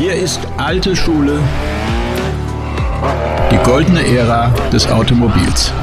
Hier ist alte Schule, die goldene Ära des Automobils.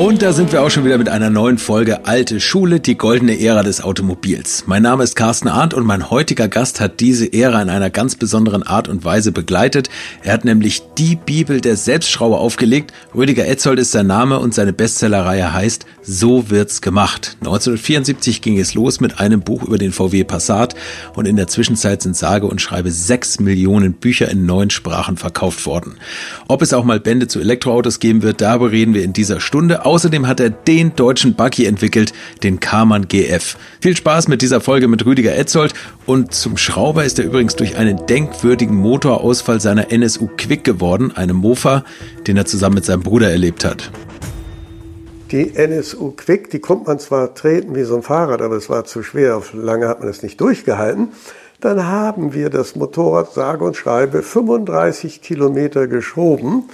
Und da sind wir auch schon wieder mit einer neuen Folge Alte Schule, die goldene Ära des Automobils. Mein Name ist Carsten Arndt und mein heutiger Gast hat diese Ära in einer ganz besonderen Art und Weise begleitet. Er hat nämlich die Bibel der Selbstschrauber aufgelegt. Rüdiger Etzold ist sein Name und seine Bestsellerreihe heißt So wird's gemacht. 1974 ging es los mit einem Buch über den VW Passat und in der Zwischenzeit sind sage und schreibe sechs Millionen Bücher in neun Sprachen verkauft worden. Ob es auch mal Bände zu Elektroautos geben wird, darüber reden wir in dieser Stunde. Außerdem hat er den deutschen Buggy entwickelt, den Karmann GF. Viel Spaß mit dieser Folge mit Rüdiger Etzold und zum Schrauber ist er übrigens durch einen denkwürdigen Motorausfall seiner NSU Quick geworden, einem Mofa, den er zusammen mit seinem Bruder erlebt hat. Die NSU Quick, die konnte man zwar treten wie so ein Fahrrad, aber es war zu schwer, lange hat man es nicht durchgehalten. Dann haben wir das Motorrad sage und schreibe 35 Kilometer geschoben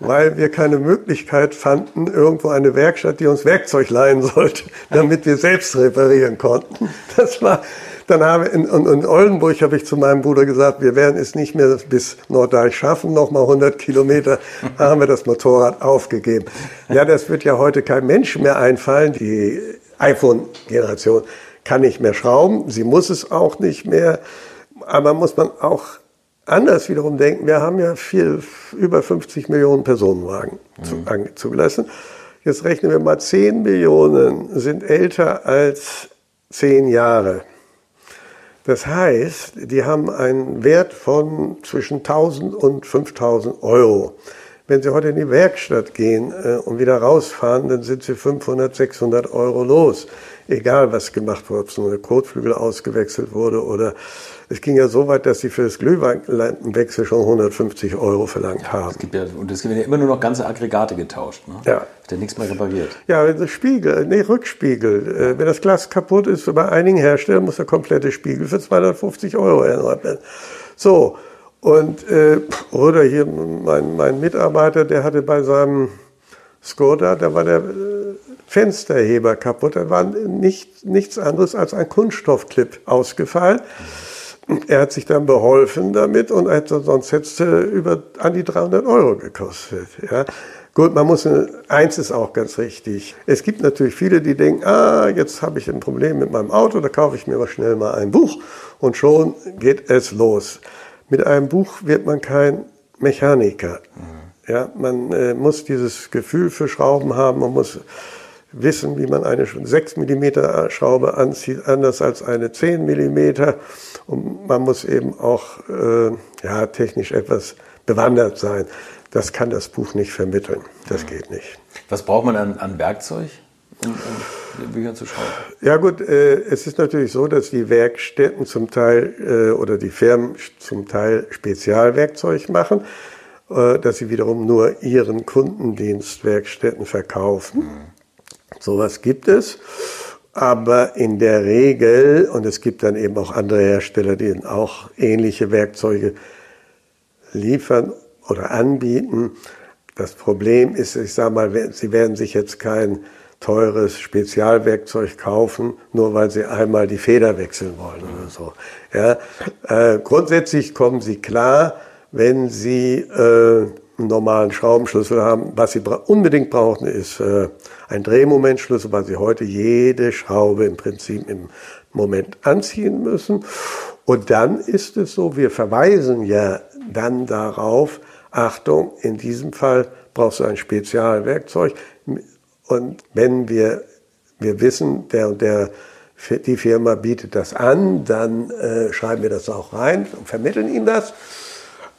weil wir keine Möglichkeit fanden, irgendwo eine Werkstatt, die uns Werkzeug leihen sollte, damit wir selbst reparieren konnten. Das war, dann habe in, in, in Oldenburg habe ich zu meinem Bruder gesagt, wir werden es nicht mehr bis Norddeich schaffen, noch mal 100 Kilometer, haben wir das Motorrad aufgegeben. Ja, das wird ja heute kein Mensch mehr einfallen. Die iPhone-Generation kann nicht mehr schrauben, sie muss es auch nicht mehr. Aber muss man auch anders wiederum denken, wir haben ja viel, über 50 Millionen Personenwagen mhm. zugelassen. Jetzt rechnen wir mal, 10 Millionen sind älter als 10 Jahre. Das heißt, die haben einen Wert von zwischen 1000 und 5000 Euro. Wenn Sie heute in die Werkstatt gehen äh, und wieder rausfahren, dann sind Sie 500, 600 Euro los. Egal, was gemacht wurde, ob es nur eine Kotflügel ausgewechselt wurde oder es ging ja so weit, dass sie für das Glühweinlampenwechsel schon 150 Euro verlangt haben. Es gibt ja, und es werden ja immer nur noch ganze Aggregate getauscht. Ne? Ja. Ist ja nichts mehr repariert. Ja, das Spiegel, nee, Rückspiegel. Äh, wenn das Glas kaputt ist, bei einigen Herstellern muss der komplette Spiegel für 250 Euro erneuert werden. So, und äh, oder hier mein, mein Mitarbeiter, der hatte bei seinem Skoda, da war der äh, Fensterheber kaputt. Da war nicht, nichts anderes als ein Kunststoffclip ausgefallen. Mhm er hat sich dann beholfen damit und hätte, sonst hätte es über an die 300 Euro gekostet. Ja. Gut, man muss, eins ist auch ganz richtig. Es gibt natürlich viele, die denken, ah, jetzt habe ich ein Problem mit meinem Auto, da kaufe ich mir mal schnell mal ein Buch und schon geht es los. Mit einem Buch wird man kein Mechaniker. Mhm. Ja, man äh, muss dieses Gefühl für Schrauben haben, man muss wissen, wie man eine 6 mm Schraube anzieht, anders als eine 10 mm. Und man muss eben auch äh, ja, technisch etwas bewandert sein. Das kann das Buch nicht vermitteln. Das geht nicht. Was braucht man an, an Werkzeug? um, um Bücher zu schreiben? Ja gut, äh, es ist natürlich so, dass die Werkstätten zum Teil äh, oder die Firmen zum Teil Spezialwerkzeug machen, äh, dass sie wiederum nur ihren Kundendienstwerkstätten verkaufen. Mhm. Sowas gibt es. Aber in der Regel, und es gibt dann eben auch andere Hersteller, die auch ähnliche Werkzeuge liefern oder anbieten. Das Problem ist, ich sage mal, Sie werden sich jetzt kein teures Spezialwerkzeug kaufen, nur weil Sie einmal die Feder wechseln wollen oder so. Ja, äh, grundsätzlich kommen Sie klar, wenn Sie äh, einen normalen Schraubenschlüssel haben. Was Sie unbedingt brauchen, ist äh, ein Drehmomentschlüssel, weil Sie heute jede Schraube im Prinzip im Moment anziehen müssen. Und dann ist es so, wir verweisen ja dann darauf, Achtung, in diesem Fall brauchst du ein Spezialwerkzeug. Und wenn wir, wir wissen, der der, die Firma bietet das an, dann äh, schreiben wir das auch rein und vermitteln Ihnen das.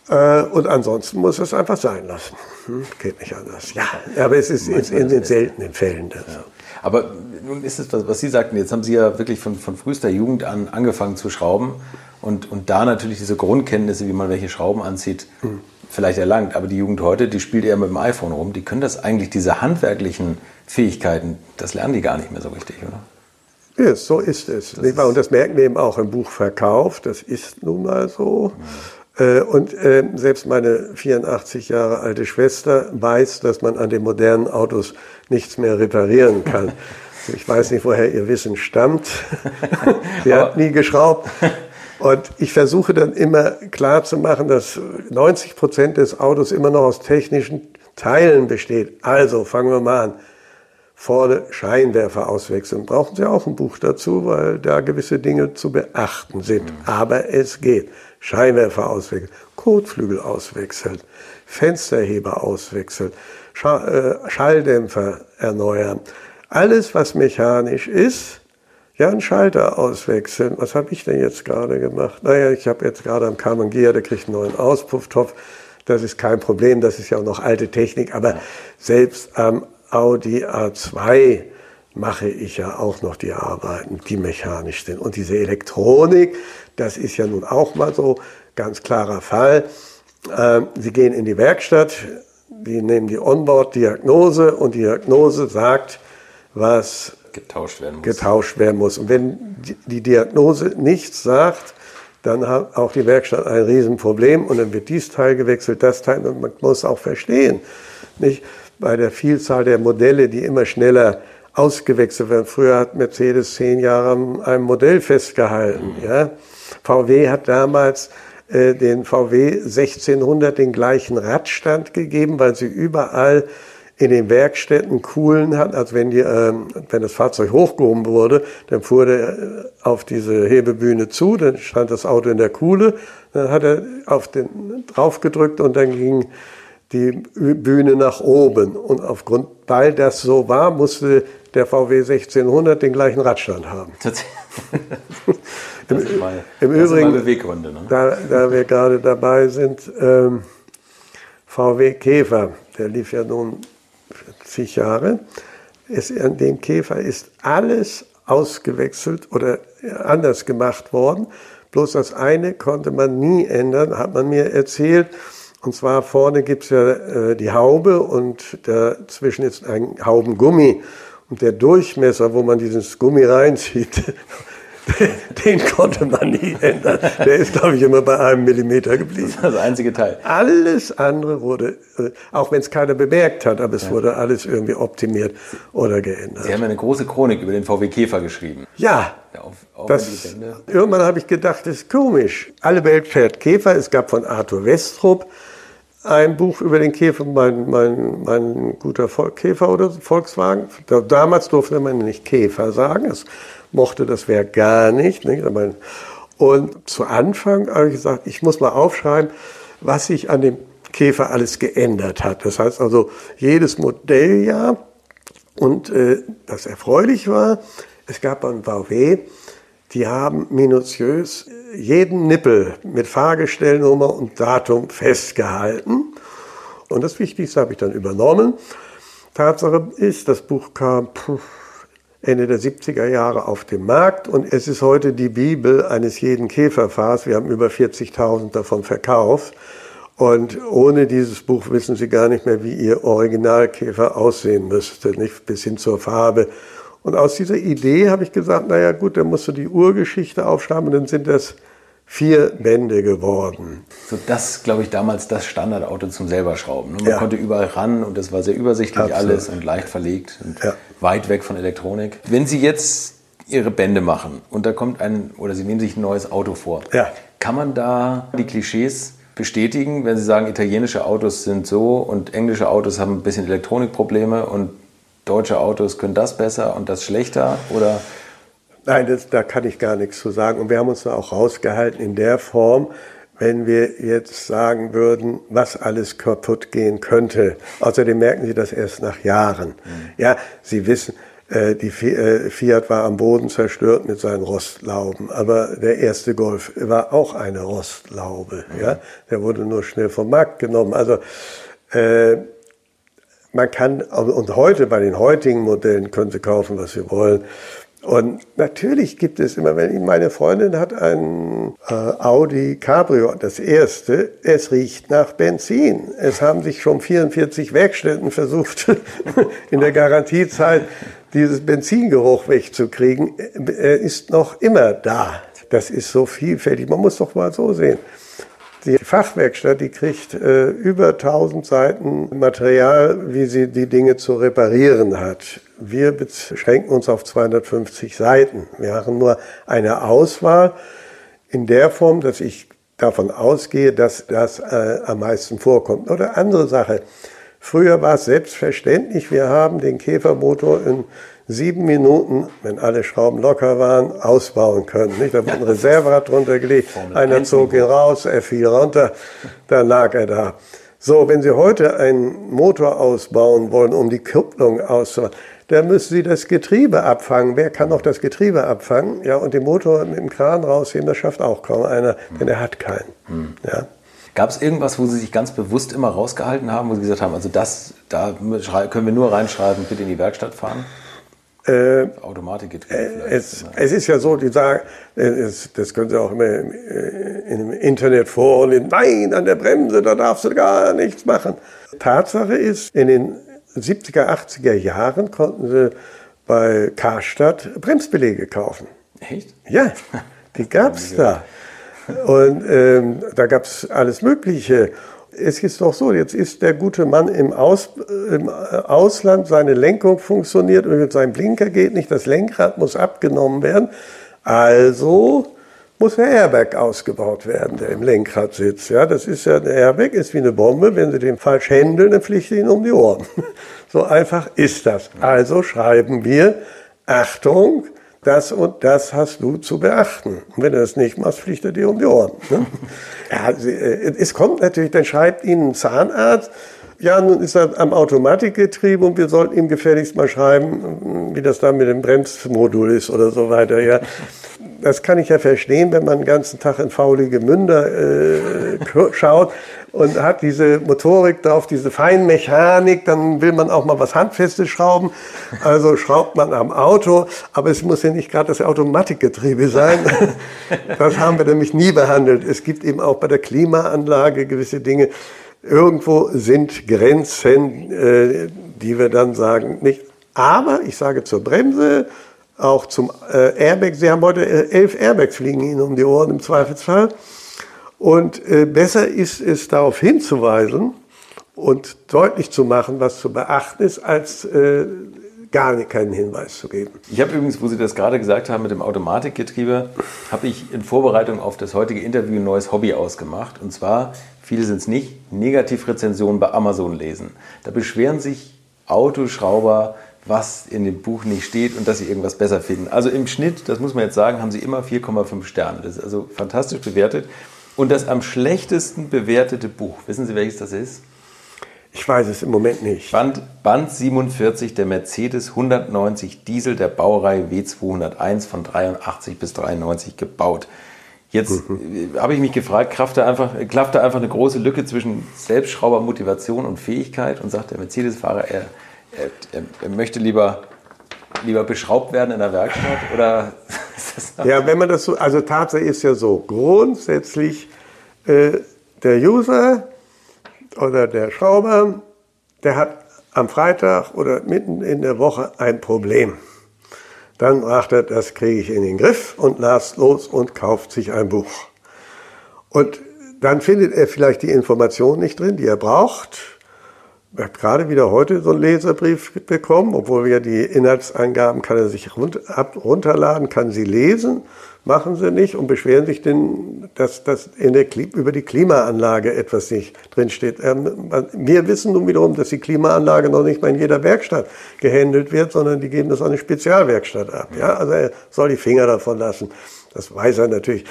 Äh, und ansonsten muss es einfach sein lassen. Hm, geht nicht anders. Ja, aber es ist in, in den seltenen Fällen. Das. Ja. Aber nun ist es, was Sie sagten, jetzt haben Sie ja wirklich von, von frühester Jugend an angefangen zu schrauben und, und da natürlich diese Grundkenntnisse, wie man welche Schrauben anzieht, hm. vielleicht erlangt. Aber die Jugend heute, die spielt eher mit dem iPhone rum. Die können das eigentlich, diese handwerklichen Fähigkeiten, das lernen die gar nicht mehr so richtig, oder? Ja, so ist es. Das und das merken wir eben auch im Buchverkauf. Das ist nun mal so. Mhm. Äh, und äh, selbst meine 84 Jahre alte Schwester weiß, dass man an den modernen Autos nichts mehr reparieren kann. Ich weiß nicht, woher ihr Wissen stammt. Sie hat nie geschraubt. Und ich versuche dann immer klar zu machen, dass 90 Prozent des Autos immer noch aus technischen Teilen besteht. Also fangen wir mal an. Vorne Scheinwerfer auswechseln. Brauchen Sie auch ein Buch dazu, weil da gewisse Dinge zu beachten sind. Mhm. Aber es geht. Scheinwerfer auswechseln, Kotflügel auswechseln, Fensterheber auswechseln, äh, Schalldämpfer erneuern. Alles, was mechanisch ist, ja, einen Schalter auswechseln. Was habe ich denn jetzt gerade gemacht? Naja, ich habe jetzt gerade am Carmen Gear, der kriegt einen neuen Auspufftopf. Das ist kein Problem, das ist ja auch noch alte Technik, aber selbst am Audi A2 mache ich ja auch noch die Arbeiten, die mechanisch sind. Und diese Elektronik, das ist ja nun auch mal so ganz klarer Fall. Ähm, Sie gehen in die Werkstatt, die nehmen die Onboard-Diagnose und die Diagnose sagt, was getauscht werden muss. Getauscht werden muss. Und wenn die Diagnose nichts sagt, dann hat auch die Werkstatt ein Riesenproblem und dann wird dies Teil gewechselt, das Teil. Und man muss auch verstehen, nicht bei der Vielzahl der Modelle, die immer schneller ausgewechselt werden. Früher hat Mercedes zehn Jahre an einem Modell festgehalten. Ja. VW hat damals äh, den VW 1600 den gleichen Radstand gegeben, weil sie überall in den Werkstätten Kuhlen hat, als wenn, die, ähm, wenn das Fahrzeug hochgehoben wurde, dann fuhr der äh, auf diese Hebebühne zu, dann stand das Auto in der Kuhle, dann hat er auf den drauf gedrückt und dann ging die Bühne nach oben. Und aufgrund, weil das so war, musste der VW 1600 den gleichen Radstand haben. Im, mal, Im Übrigen, Beweggründe, ne? da, da wir gerade dabei sind, ähm, VW Käfer, der lief ja nun zig Jahre. Es, an dem Käfer ist alles ausgewechselt oder anders gemacht worden. Bloß das eine konnte man nie ändern, hat man mir erzählt. Und zwar vorne gibt's ja äh, die Haube und dazwischen ist ein Haubengummi. Und der Durchmesser, wo man dieses Gummi reinzieht, den konnte man nie ändern. Der ist, glaube ich, immer bei einem Millimeter geblieben. Das war das einzige Teil. Alles andere wurde, äh, auch wenn es keiner bemerkt hat, aber es ja. wurde alles irgendwie optimiert oder geändert. Sie haben eine große Chronik über den VW Käfer geschrieben. Ja. ja auf, auf das, irgendwann habe ich gedacht, das ist komisch. Alle Welt fährt Käfer. Es gab von Arthur Westrup ein Buch über den Käfer, mein, mein, mein guter Käfer oder Volkswagen. Damals durfte man nicht Käfer sagen. Es mochte das Werk gar nicht. nicht? Und zu Anfang habe ich gesagt, ich muss mal aufschreiben, was sich an dem Käfer alles geändert hat. Das heißt also, jedes Modelljahr und äh, das erfreulich war, es gab beim VW, die haben minutiös jeden Nippel mit Fahrgestellnummer und Datum festgehalten. Und das Wichtigste habe ich dann übernommen. Tatsache ist, das Buch kam Ende der 70er Jahre auf den Markt und es ist heute die Bibel eines jeden Käferfahrs. Wir haben über 40.000 davon verkauft. Und ohne dieses Buch wissen Sie gar nicht mehr, wie Ihr Originalkäfer aussehen müsste, nicht bis hin zur Farbe. Und aus dieser Idee habe ich gesagt, naja gut, dann musst du die Urgeschichte aufschreiben und dann sind das vier Bände geworden. So das, glaube ich, damals das Standardauto zum selberschrauben. Ne? Man ja. konnte überall ran und das war sehr übersichtlich Absolut. alles und leicht verlegt und ja. weit weg von Elektronik. Wenn Sie jetzt Ihre Bände machen und da kommt ein, oder Sie nehmen sich ein neues Auto vor, ja. kann man da die Klischees bestätigen, wenn Sie sagen, italienische Autos sind so und englische Autos haben ein bisschen Elektronikprobleme und deutsche Autos können das besser und das schlechter? Oder Nein, das, da kann ich gar nichts zu sagen. Und wir haben uns da auch rausgehalten in der Form, wenn wir jetzt sagen würden, was alles kaputt gehen könnte. Außerdem merken Sie das erst nach Jahren. Mhm. Ja, Sie wissen, äh, die äh, Fiat war am Boden zerstört mit seinen Rostlauben, aber der erste Golf war auch eine Rostlaube. Mhm. Ja, der wurde nur schnell vom Markt genommen. Also äh, man kann und heute bei den heutigen Modellen können Sie kaufen, was Sie wollen. Und natürlich gibt es immer, wenn meine Freundin hat ein äh, Audi Cabrio, das erste, es riecht nach Benzin. Es haben sich schon 44 Werkstätten versucht, in der Garantiezeit dieses Benzingeruch wegzukriegen. Er ist noch immer da. Das ist so vielfältig. Man muss doch mal so sehen. Die Fachwerkstatt, die kriegt äh, über 1000 Seiten Material, wie sie die Dinge zu reparieren hat. Wir beschränken uns auf 250 Seiten. Wir haben nur eine Auswahl. in der Form, dass ich davon ausgehe, dass das äh, am meisten vorkommt. Oder andere Sache. Früher war es selbstverständlich, wir haben den Käfermotor in sieben Minuten, wenn alle Schrauben locker waren, ausbauen können. Nicht? Da wurde ein Reserverad drunter gelegt, einer zog ihn raus, er fiel runter, dann lag er da. So, wenn Sie heute einen Motor ausbauen wollen, um die Kupplung auszubauen, dann müssen Sie das Getriebe abfangen. Wer kann noch das Getriebe abfangen? Ja, und den Motor mit dem Kran rausheben, das schafft auch kaum einer, denn er hat keinen. Hm. Ja. Gab es irgendwas, wo Sie sich ganz bewusst immer rausgehalten haben, wo Sie gesagt haben, also das, da können wir nur reinschreiben, bitte in die Werkstatt fahren? Äh, Automatikgetriebe. Äh, es, es, ist ja so, die sagen, äh, es, das können Sie auch immer im, äh, im Internet vor, nein, an der Bremse, da darfst du gar nichts machen. Tatsache ist, in den 70er, 80er Jahren konnten Sie bei Karstadt Bremsbelege kaufen. Echt? Ja, die gab's da. Und ähm, da gab's alles Mögliche es ist doch so, jetzt ist der gute Mann im, Aus, im Ausland, seine Lenkung funktioniert und sein Blinker geht nicht, das Lenkrad muss abgenommen werden. Also muss der Airbag ausgebaut werden, der im Lenkrad sitzt. Ja, das ist ja, der Airbag ist wie eine Bombe. Wenn Sie den falsch händeln, dann fliegt ihn um die Ohren. So einfach ist das. Also schreiben wir, Achtung, das und das hast du zu beachten. Und wenn du das nicht machst, fliegt er dir um die Ohren. Ne? ja, äh, es kommt natürlich, dann schreibt Ihnen ein Zahnarzt, ja, nun ist er am Automatikgetriebe und wir sollten ihm gefälligst mal schreiben, wie das da mit dem Bremsmodul ist oder so weiter. Ja, das kann ich ja verstehen, wenn man den ganzen Tag in faulige Münder äh, schaut und hat diese Motorik drauf, diese Feinmechanik, dann will man auch mal was Handfestes schrauben. Also schraubt man am Auto, aber es muss ja nicht gerade das Automatikgetriebe sein. Das haben wir nämlich nie behandelt. Es gibt eben auch bei der Klimaanlage gewisse Dinge. Irgendwo sind Grenzen, äh, die wir dann sagen, nicht. Aber ich sage zur Bremse, auch zum äh, Airbag. Sie haben heute äh, elf Airbags fliegen Ihnen um die Ohren im Zweifelsfall. Und äh, besser ist es darauf hinzuweisen und deutlich zu machen, was zu beachten ist, als äh, gar keinen Hinweis zu geben. Ich habe übrigens, wo Sie das gerade gesagt haben mit dem Automatikgetriebe, habe ich in Vorbereitung auf das heutige Interview ein neues Hobby ausgemacht. Und zwar, viele sind es nicht, Negativrezensionen bei Amazon lesen. Da beschweren sich Autoschrauber, was in dem Buch nicht steht und dass sie irgendwas besser finden. Also im Schnitt, das muss man jetzt sagen, haben sie immer 4,5 Sterne. Das ist also fantastisch bewertet. Und das am schlechtesten bewertete Buch, wissen Sie, welches das ist? Ich weiß es im Moment nicht. Band, Band 47 der Mercedes 190 Diesel der Baureihe W201 von 83 bis 93 gebaut. Jetzt mhm. Äh, habe ich mich gefragt, klafft da, einfach, klafft da einfach eine große Lücke zwischen Selbstschraubermotivation und Fähigkeit und sagt der Mercedes-Fahrer, er, er, er, möchte lieber, lieber beschraubt werden in der Werkstatt oder Ja, wenn man das so, also Tatsache ist ja so, grundsätzlich äh, der User oder der Schrauber, der hat am Freitag oder mitten in der Woche ein Problem. Dann sagt er, das kriege ich in den Griff und lasst los und kauft sich ein Buch. Und dann findet er vielleicht die Information nicht drin, die er braucht. Ich habe gerade wieder heute so einen Leserbrief bekommen, obwohl wir die Inhaltsangaben kann er sich runterladen, kann sie lesen machen sie nicht und beschweren sich denn, dass, dass über die Klimaanlage etwas nicht drinsteht. Ähm, wir wissen nun wiederum, dass die Klimaanlage noch nicht mal in jeder Werkstatt gehandelt wird, sondern die geben das an eine Spezialwerkstatt ab. Ja? Also er soll die Finger davon lassen. Das weiß er natürlich.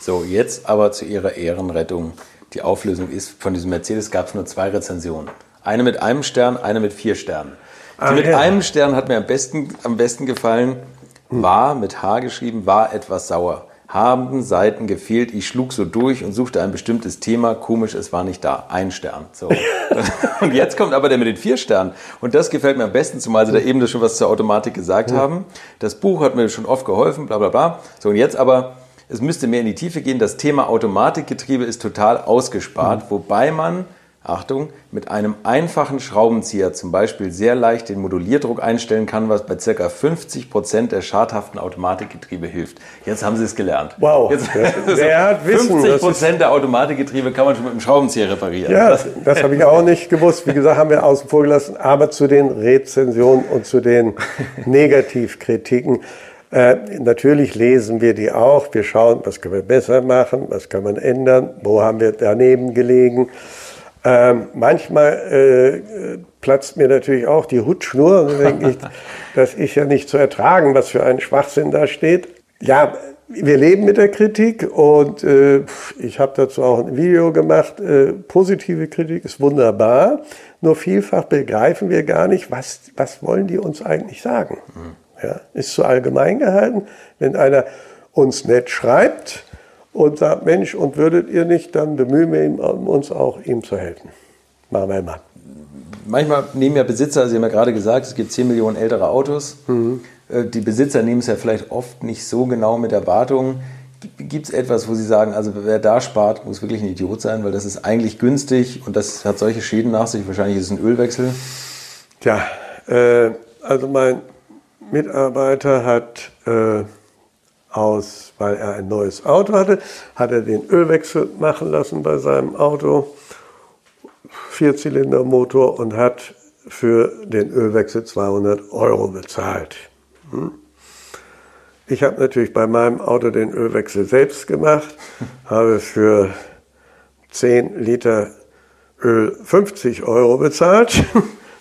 So, jetzt aber zu Ihrer Ehrenrettung. Die Auflösung ist, von diesem Mercedes gab es nur zwei Rezensionen. Eine mit einem Stern, eine mit vier Sternen. Die ah, mit ja. einem Stern hat mir am besten, am besten gefallen war mit H geschrieben, war etwas sauer. Haben Seiten gefehlt, ich schlug so durch und suchte ein bestimmtes Thema. Komisch, es war nicht da. Ein Stern. So. und jetzt kommt aber der mit den vier Sternen. Und das gefällt mir am besten, zumal Sie da eben schon was zur Automatik gesagt haben. Das Buch hat mir schon oft geholfen, bla bla bla. So, und jetzt aber, es müsste mehr in die Tiefe gehen. Das Thema Automatikgetriebe ist total ausgespart, mhm. wobei man Achtung, mit einem einfachen Schraubenzieher zum Beispiel sehr leicht den Modulierdruck einstellen kann, was bei ca. 50 Prozent der schadhaften Automatikgetriebe hilft. Jetzt haben Sie es gelernt. Wow. Jetzt, Wer hat Wissen, 50 Prozent der Automatikgetriebe kann man schon mit dem Schraubenzieher reparieren. Ja, das, das habe ich auch nicht gewusst. Wie gesagt, haben wir außen vor gelassen. Aber zu den Rezensionen und zu den Negativkritiken. Äh, natürlich lesen wir die auch. Wir schauen, was können wir besser machen, was kann man ändern, wo haben wir daneben gelegen. Ähm, manchmal äh, platzt mir natürlich auch die Hutschnur denke ich, das ist ja nicht zu ertragen, was für ein Schwachsinn da steht. Ja, wir leben mit der Kritik und äh, ich habe dazu auch ein Video gemacht. Äh, positive Kritik ist wunderbar, nur vielfach begreifen wir gar nicht, was, was wollen die uns eigentlich sagen. Mhm. Ja, ist zu allgemein gehalten. Wenn einer uns nett schreibt und sagt, Mensch, und würdet ihr nicht, dann bemühen wir uns auch, ihm zu helfen. Machen wir mal. Manchmal nehmen ja Besitzer, Sie haben ja gerade gesagt, es gibt 10 Millionen ältere Autos. Mhm äh, die Besitzer nehmen es ja vielleicht oft nicht so genau mit der Wartung. Gibt es etwas, wo Sie sagen, also wer da spart, muss wirklich ein Idiot sein, weil das ist eigentlich günstig und das hat solche Schäden nach sich. Wahrscheinlich ist es ein Ölwechsel. Tja, äh, also mein Mitarbeiter hat äh, aus, weil er ein neues Auto hatte, hat er den Ölwechsel machen lassen bei seinem Auto, Vierzylindermotor und hat für den Ölwechsel 200 Euro bezahlt. Hm? Ich habe natürlich bei meinem Auto den Ölwechsel selbst gemacht, habe für 10 Liter Öl 50 Öl bezahlt.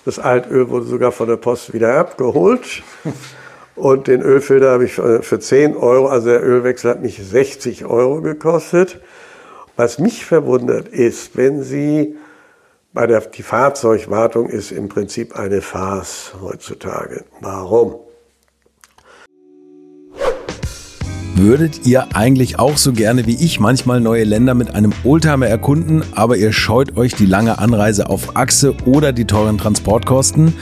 Das Altöl wurde sogar von der Post wieder abgeholt. Und den Ölfilter habe ich für 10 Euro, also der Ölwechsel hat mich 60 Euro gekostet. Was mich verwundert ist, wenn Sie bei der die Fahrzeugwartung ist im Prinzip eine Farce heutzutage. Warum? Würdet ihr eigentlich auch so gerne wie ich manchmal neue Länder mit einem Oldtimer erkunden, aber ihr scheut euch die lange Anreise auf Achse oder die teuren Transportkosten?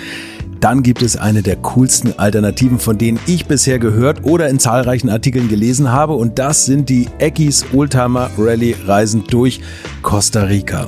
Dann gibt es eine der coolsten Alternativen, von denen ich bisher gehört oder in zahlreichen Artikeln gelesen habe. Und das sind die Eckis Oldtimer Rally Reisen durch Costa Rica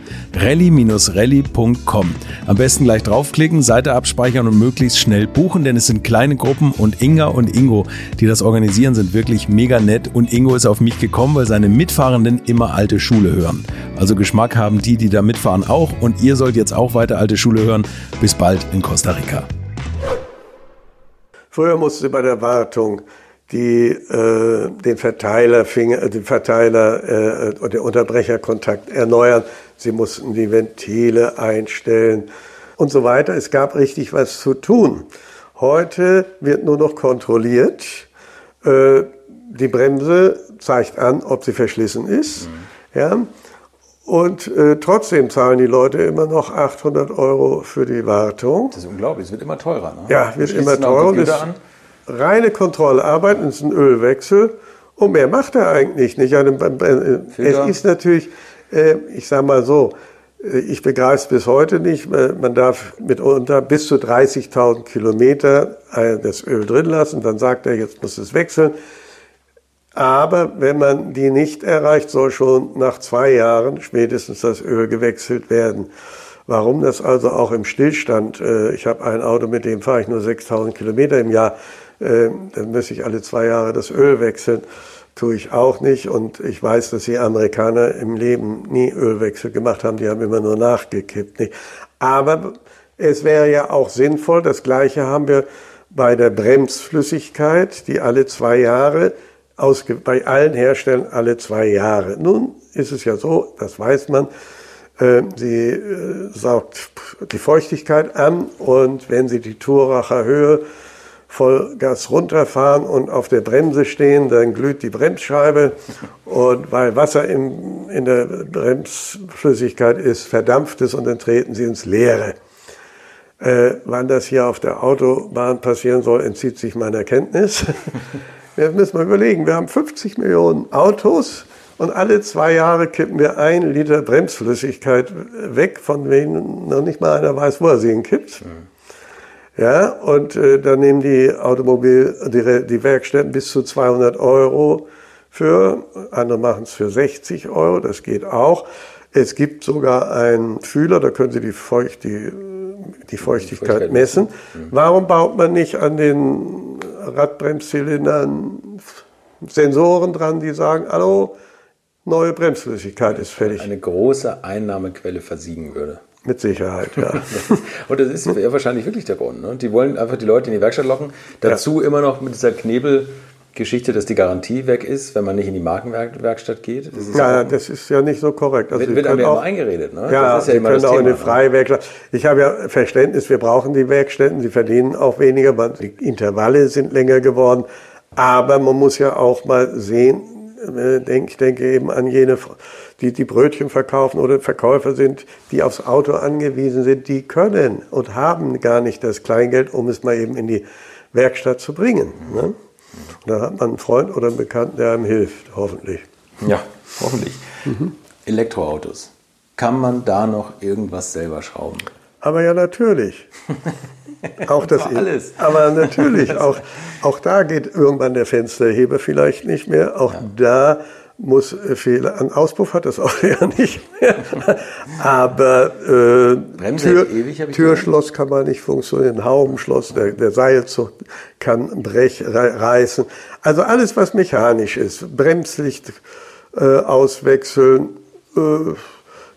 rally-rally.com. Am besten gleich draufklicken, Seite abspeichern und möglichst schnell buchen, denn es sind kleine Gruppen und Inga und Ingo, die das organisieren, sind wirklich mega nett und Ingo ist auf mich gekommen, weil seine Mitfahrenden immer alte Schule hören. Also Geschmack haben die, die da mitfahren auch und ihr sollt jetzt auch weiter alte Schule hören. Bis bald in Costa Rica. Früher musste bei der Wartung die äh, den Verteiler, Finger, den Verteiler äh, und den Unterbrecherkontakt erneuern. Sie mussten die Ventile einstellen und so weiter. Es gab richtig was zu tun. Heute wird nur noch kontrolliert. Äh, die Bremse zeigt an, ob sie verschlissen ist. Mhm. Ja. Und äh, trotzdem zahlen die Leute immer noch 800 Euro für die Wartung. Das ist unglaublich, es wird immer teurer. Ne? Ja, wird immer teurer reine Kontrollarbeit, es ist ein Ölwechsel und mehr macht er eigentlich nicht. Es ist natürlich, äh, ich sage mal so, äh, ich begreife es bis heute nicht. Äh, man darf mitunter bis zu 30.000 Kilometer das Öl drin lassen. Dann sagt er, jetzt muss es wechseln. Aber wenn man die nicht erreicht, soll schon nach zwei Jahren spätestens das Öl gewechselt werden. Warum das also auch im Stillstand, ich habe ein Auto, mit dem fahre ich nur 6000 Kilometer im Jahr, dann muss ich alle zwei Jahre das Öl wechseln. tue ich auch nicht. Und ich weiß, dass die Amerikaner im Leben nie Ölwechsel gemacht haben. Die haben immer nur nachgekippt. Nicht? Aber es wäre ja auch sinnvoll, das Gleiche haben wir bei der Bremsflüssigkeit, die alle zwei Jahre, bei allen Herstellern alle zwei Jahre. Nun ist es ja so, das weiß man, äh, sie äh, saugt die Feuchtigkeit an und wenn Sie die Touracher Höhe Vollgas runterfahren und auf der Bremse stehen, dann glüht die Bremsscheibe und weil Wasser in, in der Bremsflüssigkeit ist, verdampft es und dann treten Sie ins Leere. Äh, wann das hier auf der Autobahn passieren soll, entzieht sich meiner Kenntnis. Wir müssen mal überlegen, wir haben 50 Millionen Autos und alle zwei Jahre kippen wir ein Liter Bremsflüssigkeit weg, von denen noch nicht mal einer weiß, wo er sie hinkippt. Mhm. Ja, und äh, dann nehmen die Automobil, die, die Werkstätten bis zu 200 Euro für, andere machen es für 60 Euro, das geht auch. Es gibt sogar einen Fühler, da können Sie die, Feucht, die, die Feuchtigkeit messen. Mhm. Warum baut man nicht an den Radbremszylindern Sensoren dran, die sagen, hallo, neue Bremsflüssigkeit ist fällig. Eine große Einnahmequelle versiegen würde. Mit Sicherheit, ja. und das ist ja wahrscheinlich wirklich der Grund. Ne? Die wollen einfach die Leute in die Werkstatt locken. Dazu ja. immer noch mit dieser Knebelgeschichte, dass die Garantie weg ist, wenn man nicht in die Markenwerkstatt geht. Das ja, ja das ist ja nicht so korrekt. Also wird wird einem auch, immer eingeredet. Ne? Ja, das ist ja Sie können auch in eine freie Werkstatt. Ich habe ja Verständnis, wir brauchen die Werkstätten, sie verdienen auch weniger, weil die Intervalle sind länger geworden. Aber man muss ja auch mal sehen, äh, ich denke eben an jene, die die Brötchen verkaufen oder Verkäufer sind, die aufs Auto angewiesen sind, die können und haben gar nicht das Kleingeld, um es mal eben in die Werkstatt zu bringen. Ne? Da hat man einen Freund oder einen Bekannten, der einem hilft, hoffentlich. Ja, hoffentlich. Mhm. Elektroautos. Kann man da noch irgendwas selber schrauben? Aber ja, natürlich. Auch das alles. Aber natürlich, auch, auch da geht irgendwann der Fensterheber vielleicht nicht mehr. Auch ja. da muss Fehler, an Auspuff hat das auch ja nicht mehr. Aber äh, Tür, ewig, Türschloss kann man nicht funktionieren, Haubenschloss, der, der Seilzug kann brech, reißen. Also alles, was mechanisch ist, Bremslicht äh, auswechseln, äh,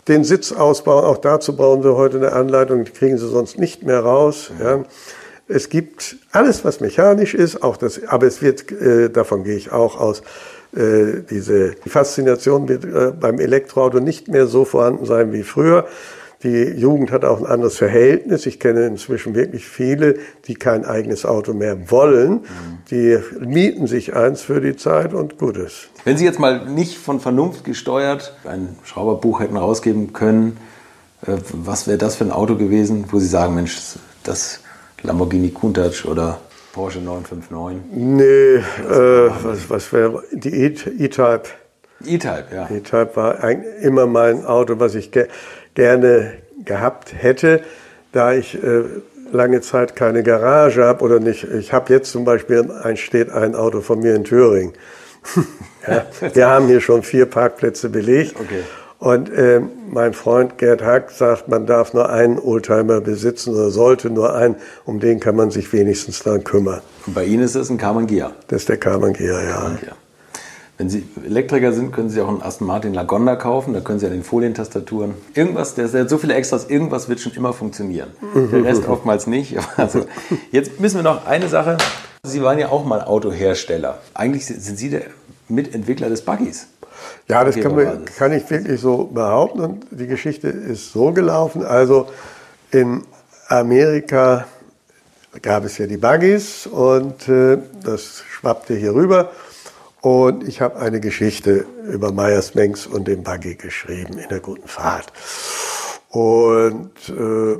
den Sitz ausbauen. Auch dazu brauchen Sie heute eine Anleitung, die kriegen Sie sonst nicht mehr raus. Ja. Es gibt alles, was mechanisch ist, auch das, aber es wird, äh, davon gehe ich auch aus, äh, diese Faszination wird äh, beim Elektroauto nicht mehr so vorhanden sein wie früher. Die Jugend hat auch ein anderes Verhältnis. Ich kenne inzwischen wirklich viele, die kein eigenes Auto mehr wollen. Die mieten sich eins für die Zeit und gut ist. Wenn Sie jetzt mal nicht von Vernunft gesteuert ein Schrauberbuch hätten rausgeben können, äh, was wäre das für ein Auto gewesen, wo Sie sagen, Mensch, das Lamborghini Countach oder Porsche 959? Nee, äh, was, was wäre die E-Type? E-Type, ja. E-Type war immer mein Auto, was ich ge gerne gehabt hätte, da ich äh, lange Zeit keine Garage habe oder nicht. Ich habe jetzt zum Beispiel, ein, steht ein Auto von mir in Thüringen. ja, wir haben hier schon vier Parkplätze belegt. Okay. Und äh, mein Freund Gerd Hack sagt, man darf nur einen Oldtimer besitzen oder sollte nur einen. Um den kann man sich wenigstens dann kümmern. Und bei Ihnen ist es ein Karmann Gia? Das ist der Karmann Gia, ja. Karmann Gia. Wenn Sie Elektriker sind, können Sie auch einen Aston Martin Lagonda kaufen. Da können Sie an den Folientastaturen irgendwas, der hat so viele Extras, irgendwas wird schon immer funktionieren. Der Rest oftmals nicht. Also, jetzt müssen wir noch eine Sache. Sie waren ja auch mal Autohersteller. Eigentlich sind Sie der Mitentwickler des Buggies. Ja, das kann, man, kann ich wirklich so behaupten. Und die Geschichte ist so gelaufen. Also in Amerika gab es ja die Buggies und äh, das schwappte hier rüber. Und ich habe eine Geschichte über Meyers Mengs und den Buggy geschrieben in der guten Fahrt. Und äh,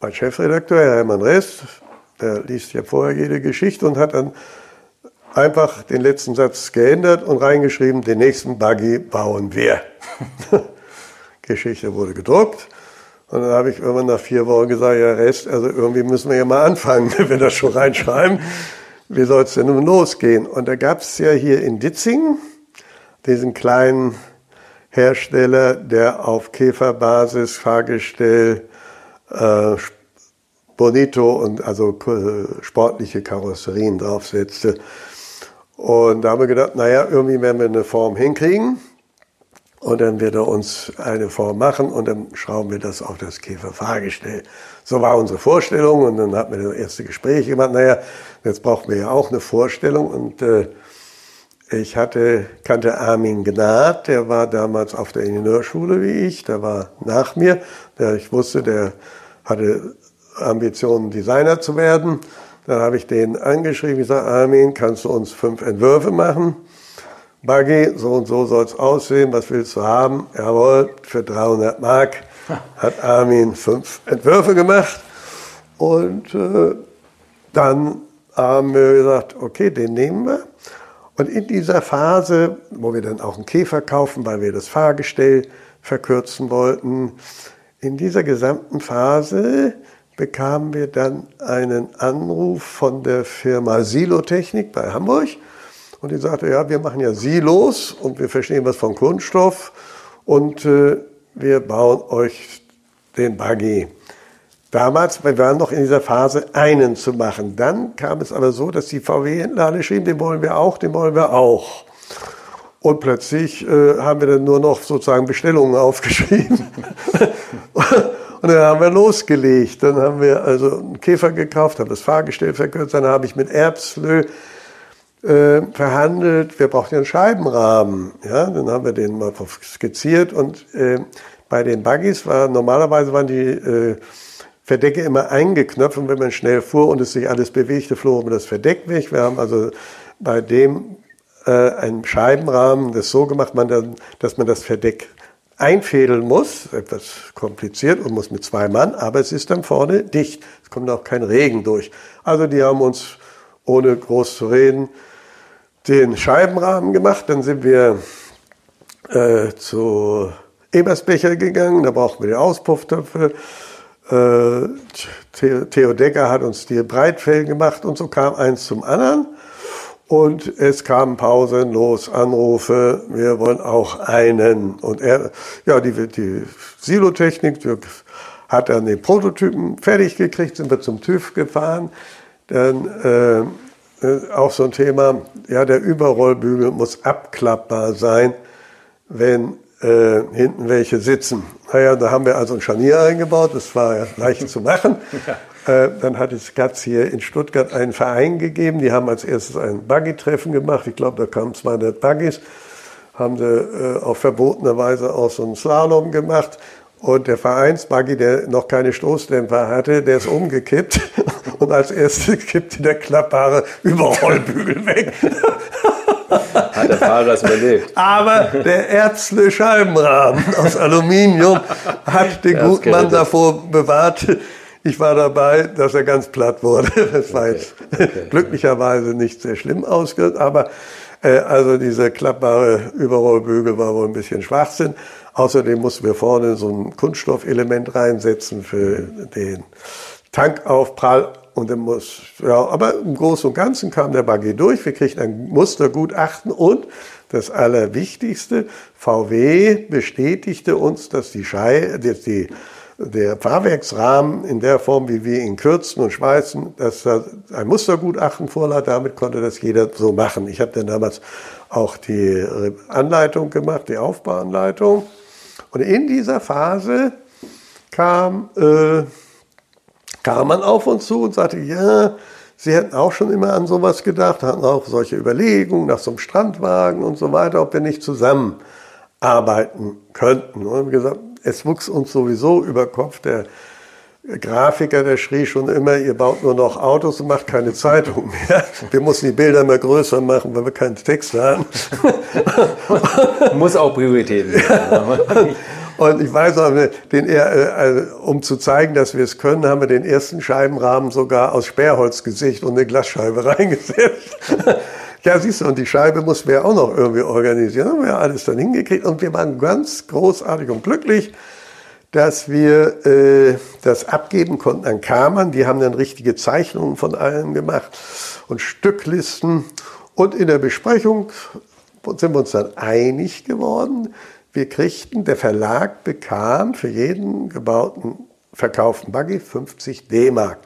mein Chefredakteur, Herr Hermann Rest, der liest ja vorher jede Geschichte und hat dann einfach den letzten Satz geändert und reingeschrieben, den nächsten Buggy bauen wir. Geschichte wurde gedruckt. Und dann habe ich irgendwann nach vier Wochen gesagt, ja Rest, also irgendwie müssen wir ja mal anfangen, wenn wir das schon reinschreiben wie soll es denn nun losgehen? Und da gab es ja hier in Ditzingen diesen kleinen Hersteller, der auf Käferbasis, Fahrgestell, äh, Bonito und also sportliche Karosserien draufsetzte. Und da haben wir gedacht, naja, irgendwie werden wir eine Form hinkriegen. Und dann wird er uns eine Form machen und dann schrauben wir das auf das Käferfahrgestell. So war unsere Vorstellung und dann hatten wir das erste Gespräch gemacht. Naja, jetzt brauchen wir ja auch eine Vorstellung und äh, ich hatte, kannte Armin Gnad, der war damals auf der Ingenieurschule wie ich, der war nach mir. Der, ich wusste, der hatte Ambitionen, Designer zu werden. Dann habe ich den angeschrieben, ich sage, Armin, kannst du uns fünf Entwürfe machen? Buggy, so und so soll es aussehen, was willst du haben? Jawohl, für 300 Mark hat Armin fünf Entwürfe gemacht. Und äh, dann haben wir gesagt, okay, den nehmen wir. Und in dieser Phase, wo wir dann auch einen Käfer kaufen, weil wir das Fahrgestell verkürzen wollten, in dieser gesamten Phase bekamen wir dann einen Anruf von der Firma Silotechnik bei Hamburg. Und die sagte, ja, wir machen ja Silos und wir verstehen was von Kunststoff und äh, wir bauen euch den Buggy. Damals, wir waren noch in dieser Phase, einen zu machen. Dann kam es aber so, dass die VW-Händler alle schrieben, den wollen wir auch, den wollen wir auch. Und plötzlich äh, haben wir dann nur noch sozusagen Bestellungen aufgeschrieben. und dann haben wir losgelegt. Dann haben wir also einen Käfer gekauft, haben das Fahrgestell verkürzt. Dann habe ich mit Erbslö äh, verhandelt. Wir brauchten einen Scheibenrahmen. Ja, dann haben wir den mal skizziert. Und äh, bei den Buggies war normalerweise waren die äh, Verdecke immer eingeknöpft und wenn man schnell fuhr und es sich alles bewegte, flog das Verdeck weg. Wir haben also bei dem äh, einen Scheibenrahmen das so gemacht, dass man das Verdeck einfädeln muss, etwas kompliziert und muss mit zwei Mann, aber es ist dann vorne dicht. Es kommt auch kein Regen durch. Also die haben uns, ohne groß zu reden, den Scheibenrahmen gemacht. Dann sind wir äh, zu Ebersbecher gegangen, da brauchten wir die Auspufftöpfe. Äh, Theo Decker hat uns die Breitfell gemacht und so kam eins zum anderen. Und es kamen pausenlos Anrufe, wir wollen auch einen. Und er, ja, die, die Silotechnik die hat dann den Prototypen fertig gekriegt, sind wir zum TÜV gefahren. Dann äh, äh, auch so ein Thema, ja, der Überrollbügel muss abklappbar sein, wenn äh, hinten welche sitzen. Naja, da haben wir also ein Scharnier eingebaut, das war ja leicht zu machen. Äh, dann hat es Gatz hier in Stuttgart einen Verein gegeben, die haben als erstes ein Buggy-Treffen gemacht. Ich glaube, da kamen 200 Buggys, haben sie äh, auf verbotene Weise auch so einen Slalom gemacht. Und der Vereinsbuggy, der noch keine Stoßdämpfer hatte, der ist umgekippt. Und als erstes kippte der klappbare Überrollbügel weg. Hat der Fahrer es überlebt. Aber der Erzle Scheibenrahmen aus Aluminium hat den guten Mann davor bewahrt. Ich war dabei, dass er ganz platt wurde. Das war jetzt okay. glücklicherweise nicht sehr schlimm ausgegangen, aber äh, also dieser klappbare Überrollbügel war wohl ein bisschen Schwachsinn. Außerdem mussten wir vorne so ein Kunststoffelement reinsetzen für den Tankaufprall. Und dann muss, ja, aber im Großen und Ganzen kam der Buggy durch. Wir kriegten ein Mustergutachten und das Allerwichtigste, VW bestätigte uns, dass die Schei, dass die, der Fahrwerksrahmen in der Form, wie wir ihn kürzen und schweißen, dass da ein Mustergutachten vorlag. Damit konnte das jeder so machen. Ich habe dann damals auch die Anleitung gemacht, die Aufbauanleitung. Und in dieser Phase kam äh, kam man auf uns zu und sagte, ja, sie hätten auch schon immer an sowas gedacht, hatten auch solche Überlegungen nach so einem Strandwagen und so weiter, ob wir nicht zusammenarbeiten könnten. Und haben gesagt, es wuchs uns sowieso über Kopf. Der Grafiker, der schrie schon immer, ihr baut nur noch Autos und macht keine Zeitung mehr. Wir mussten die Bilder immer größer machen, weil wir keinen Text haben. Muss auch Prioritäten sein. Und ich weiß noch, den, äh, um zu zeigen, dass wir es können, haben wir den ersten Scheibenrahmen sogar aus Sperrholzgesicht und eine Glasscheibe reingesetzt. Ja, siehst du, und die Scheibe mussten wir auch noch irgendwie organisieren. Haben wir alles dann hingekriegt und wir waren ganz großartig und glücklich, dass wir äh, das abgeben konnten an Kammern. Die haben dann richtige Zeichnungen von allem gemacht und Stücklisten. Und in der Besprechung sind wir uns dann einig geworden, wir kriegten, der Verlag bekam für jeden gebauten, verkauften Buggy 50 D-Mark.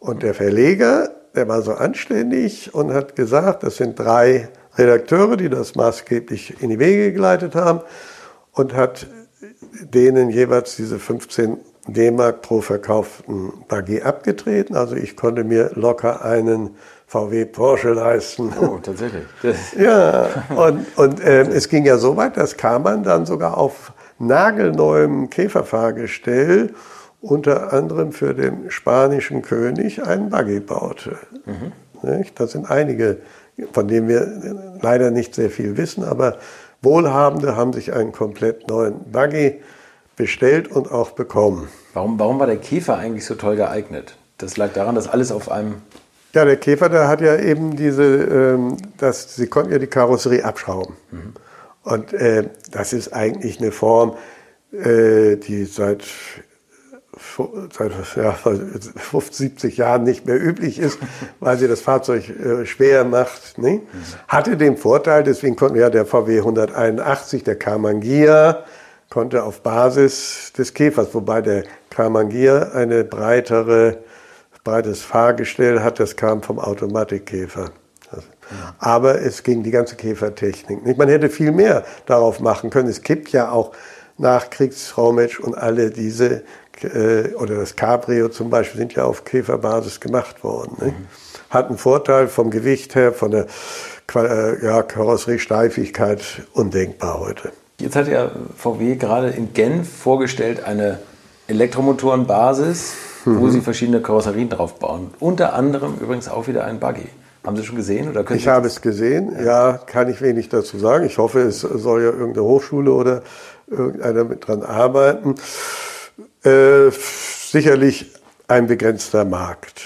Und der Verleger der war so anständig und hat gesagt, das sind drei Redakteure, die das maßgeblich in die Wege geleitet haben und hat denen jeweils diese 15 D-Mark pro verkauften Buggy abgetreten. Also ich konnte mir locker einen VW Porsche leisten. Oh, tatsächlich. ja, und, und äh, es ging ja so weit, dass Kamann dann sogar auf nagelneuem Käferfahrgestell unter anderem für den spanischen König einen Buggy baute. Mhm. Das sind einige, von denen wir leider nicht sehr viel wissen, aber Wohlhabende haben sich einen komplett neuen Buggy bestellt und auch bekommen. Warum, warum war der Käfer eigentlich so toll geeignet? Das lag daran, dass alles auf einem. Ja, der Käfer, der hat ja eben diese, ähm, das, sie konnten ja die Karosserie abschrauben. Mhm. Und äh, das ist eigentlich eine Form, äh, die seit seit ja, 50, 70 Jahren nicht mehr üblich ist, weil sie das Fahrzeug äh, schwer macht. Ne? Hatte den Vorteil, deswegen konnte ja der VW 181, der Kamangia, konnte auf Basis des Käfers, wobei der Kamangia eine breitere, breites Fahrgestell hat, das kam vom Automatikkäfer. Aber es ging die ganze Käfertechnik Man hätte viel mehr darauf machen können. Es gibt ja auch Nachkriegsraumage und alle diese äh, oder das Cabrio zum Beispiel sind ja auf Käferbasis gemacht worden. Ne? Hat einen Vorteil vom Gewicht her, von der äh, ja, Karosseriesteifigkeit undenkbar heute. Jetzt hat ja VW gerade in Genf vorgestellt eine Elektromotorenbasis, mhm. wo sie verschiedene Karosserien drauf bauen. Unter anderem übrigens auch wieder ein Buggy. Haben Sie schon gesehen? Oder ich habe es gesehen, ja. ja, kann ich wenig dazu sagen. Ich hoffe, es soll ja irgendeine Hochschule oder irgendeiner mit dran arbeiten. Äh, sicherlich ein begrenzter Markt.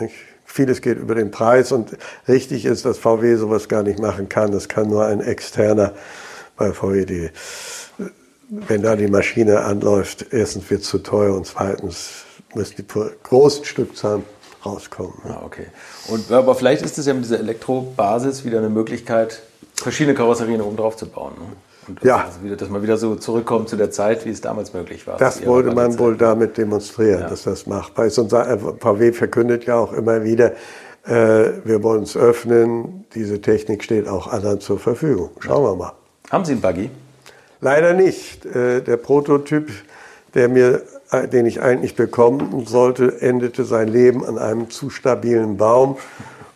Nicht? Vieles geht über den Preis und richtig ist, dass VW sowas gar nicht machen kann. Das kann nur ein externer bei VW. Die, wenn da die Maschine anläuft, erstens wird es zu teuer und zweitens müssen die großen Stückzahlen rauskommen. Ah, okay. Und, aber vielleicht ist es ja mit dieser Elektrobasis wieder eine Möglichkeit, verschiedene Karosserien oben drauf zu bauen. Ne? Und ja. Also wieder, dass man wieder so zurückkommt zu der Zeit, wie es damals möglich war. Das wollte man wohl damit demonstrieren, ja. dass das machbar ist. Und VW verkündet ja auch immer wieder, äh, wir wollen es öffnen, diese Technik steht auch anderen zur Verfügung. Schauen wir mal. Haben Sie einen Buggy? Leider nicht. Äh, der Prototyp, der mir, äh, den ich eigentlich bekommen sollte, endete sein Leben an einem zu stabilen Baum.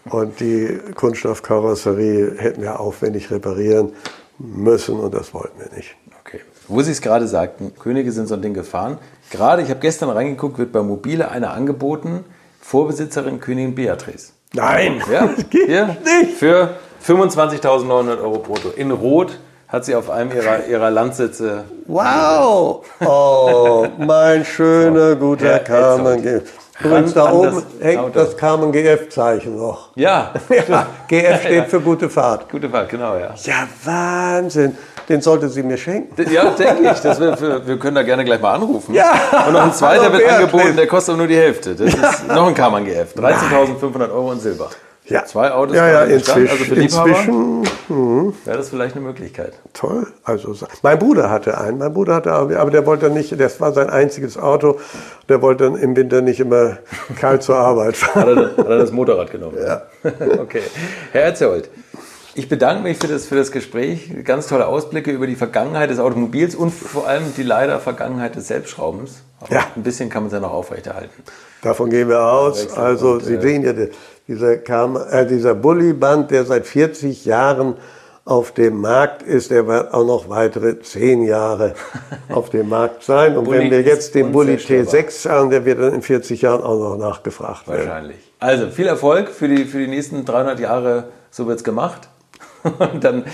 Und die Kunststoffkarosserie hätten wir aufwendig reparieren müssen und das wollten wir nicht. Okay. Wo Sie es gerade sagten, Könige sind so ein Ding gefahren. Gerade, ich habe gestern reingeguckt, wird bei Mobile einer angeboten, Vorbesitzerin Königin Beatrice. Nein, ja, das geht hier, nicht. Für 25.900 Euro brutto. In Rot hat sie auf einem ihrer, ihrer Landsitze. Wow! Oh, mein schöner, guter ja, Carmen. Übrigens, da oben hängt Auto. das Carmen GF-Zeichen noch. Ja. ja. GF steht für gute Fahrt. Gute Fahrt, genau, ja. Ja, Wahnsinn. Den sollte sie mir schenken. Ja, denke ich. Das wir, wir können da gerne gleich mal anrufen. Ja. Und noch ein zweiter wird angeboten, der kostet nur die Hälfte. Das ist noch ein Carmen GF. 13.500 Euro in Silber. Ja. Zwei Autos. Ja, ja, inzwischen. Also für inzwischen hm. wäre das vielleicht eine Möglichkeit. Toll. Also, mein Bruder hatte einen. Mein Bruder hatte, aber der wollte nicht, das war sein einziges Auto. Der wollte dann im Winter nicht immer kalt zur Arbeit fahren. Hat er, hat er das Motorrad genommen? Ja. okay. Herr Erzold, ich bedanke mich für das, für das Gespräch. Ganz tolle Ausblicke über die Vergangenheit des Automobils und vor allem die leider Vergangenheit des Selbstschraubens. Aber ja. ein bisschen kann man es ja noch aufrechterhalten. Davon gehen wir aus. Also Sie äh, sehen ja, dieser, äh, dieser Bullyband, der seit 40 Jahren auf dem Markt ist, der wird auch noch weitere zehn Jahre auf dem Markt sein. Und wenn wir jetzt den Bully T6 haben, der wird dann in 40 Jahren auch noch nachgefragt werden. Wahrscheinlich. Also viel Erfolg für die, für die nächsten 300 Jahre. So wird es gemacht. Und dann,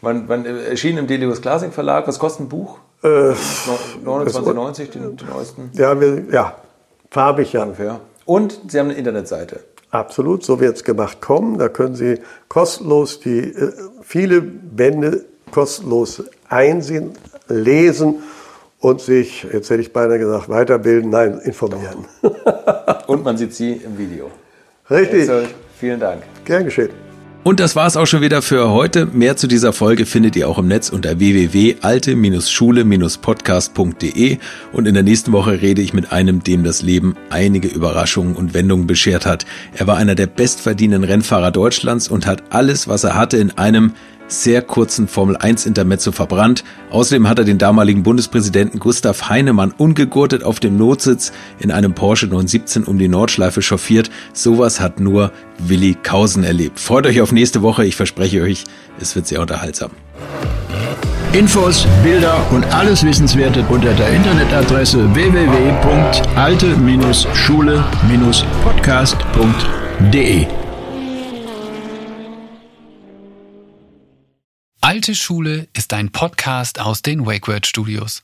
man, man erschien im Delius Classic Verlag. Was kostet ein Buch? Äh, 29,90 den, den neuesten? Ja, wir, ja, farbig ja. Ungefähr. Und Sie haben eine Internetseite. Absolut, so wird es gemacht kommen. Da können Sie kostenlos die äh, viele Bände kostenlos einsehen, lesen und sich, jetzt hätte ich beinahe gesagt, weiterbilden, nein, informieren. und man sieht Sie im Video. Richtig. vielen Dank. Gern geschehen. Und das war's auch schon wieder für heute. Mehr zu dieser Folge findet ihr auch im Netz unter www.alte-schule-podcast.de und in der nächsten Woche rede ich mit einem, dem das Leben einige Überraschungen und Wendungen beschert hat. Er war einer der bestverdienenden Rennfahrer Deutschlands und hat alles, was er hatte, in einem sehr kurzen Formel 1 Intermezzo verbrannt. Außerdem hat er den damaligen Bundespräsidenten Gustav Heinemann ungegurtet auf dem Notsitz in einem Porsche 917 um die Nordschleife chauffiert. Sowas hat nur Willi Kausen erlebt. Freut euch auf nächste Woche. Ich verspreche euch, es wird sehr unterhaltsam. Infos, Bilder und alles Wissenswerte unter der Internetadresse www.alte-schule-podcast.de. Alte Schule ist ein Podcast aus den WakeWord Studios.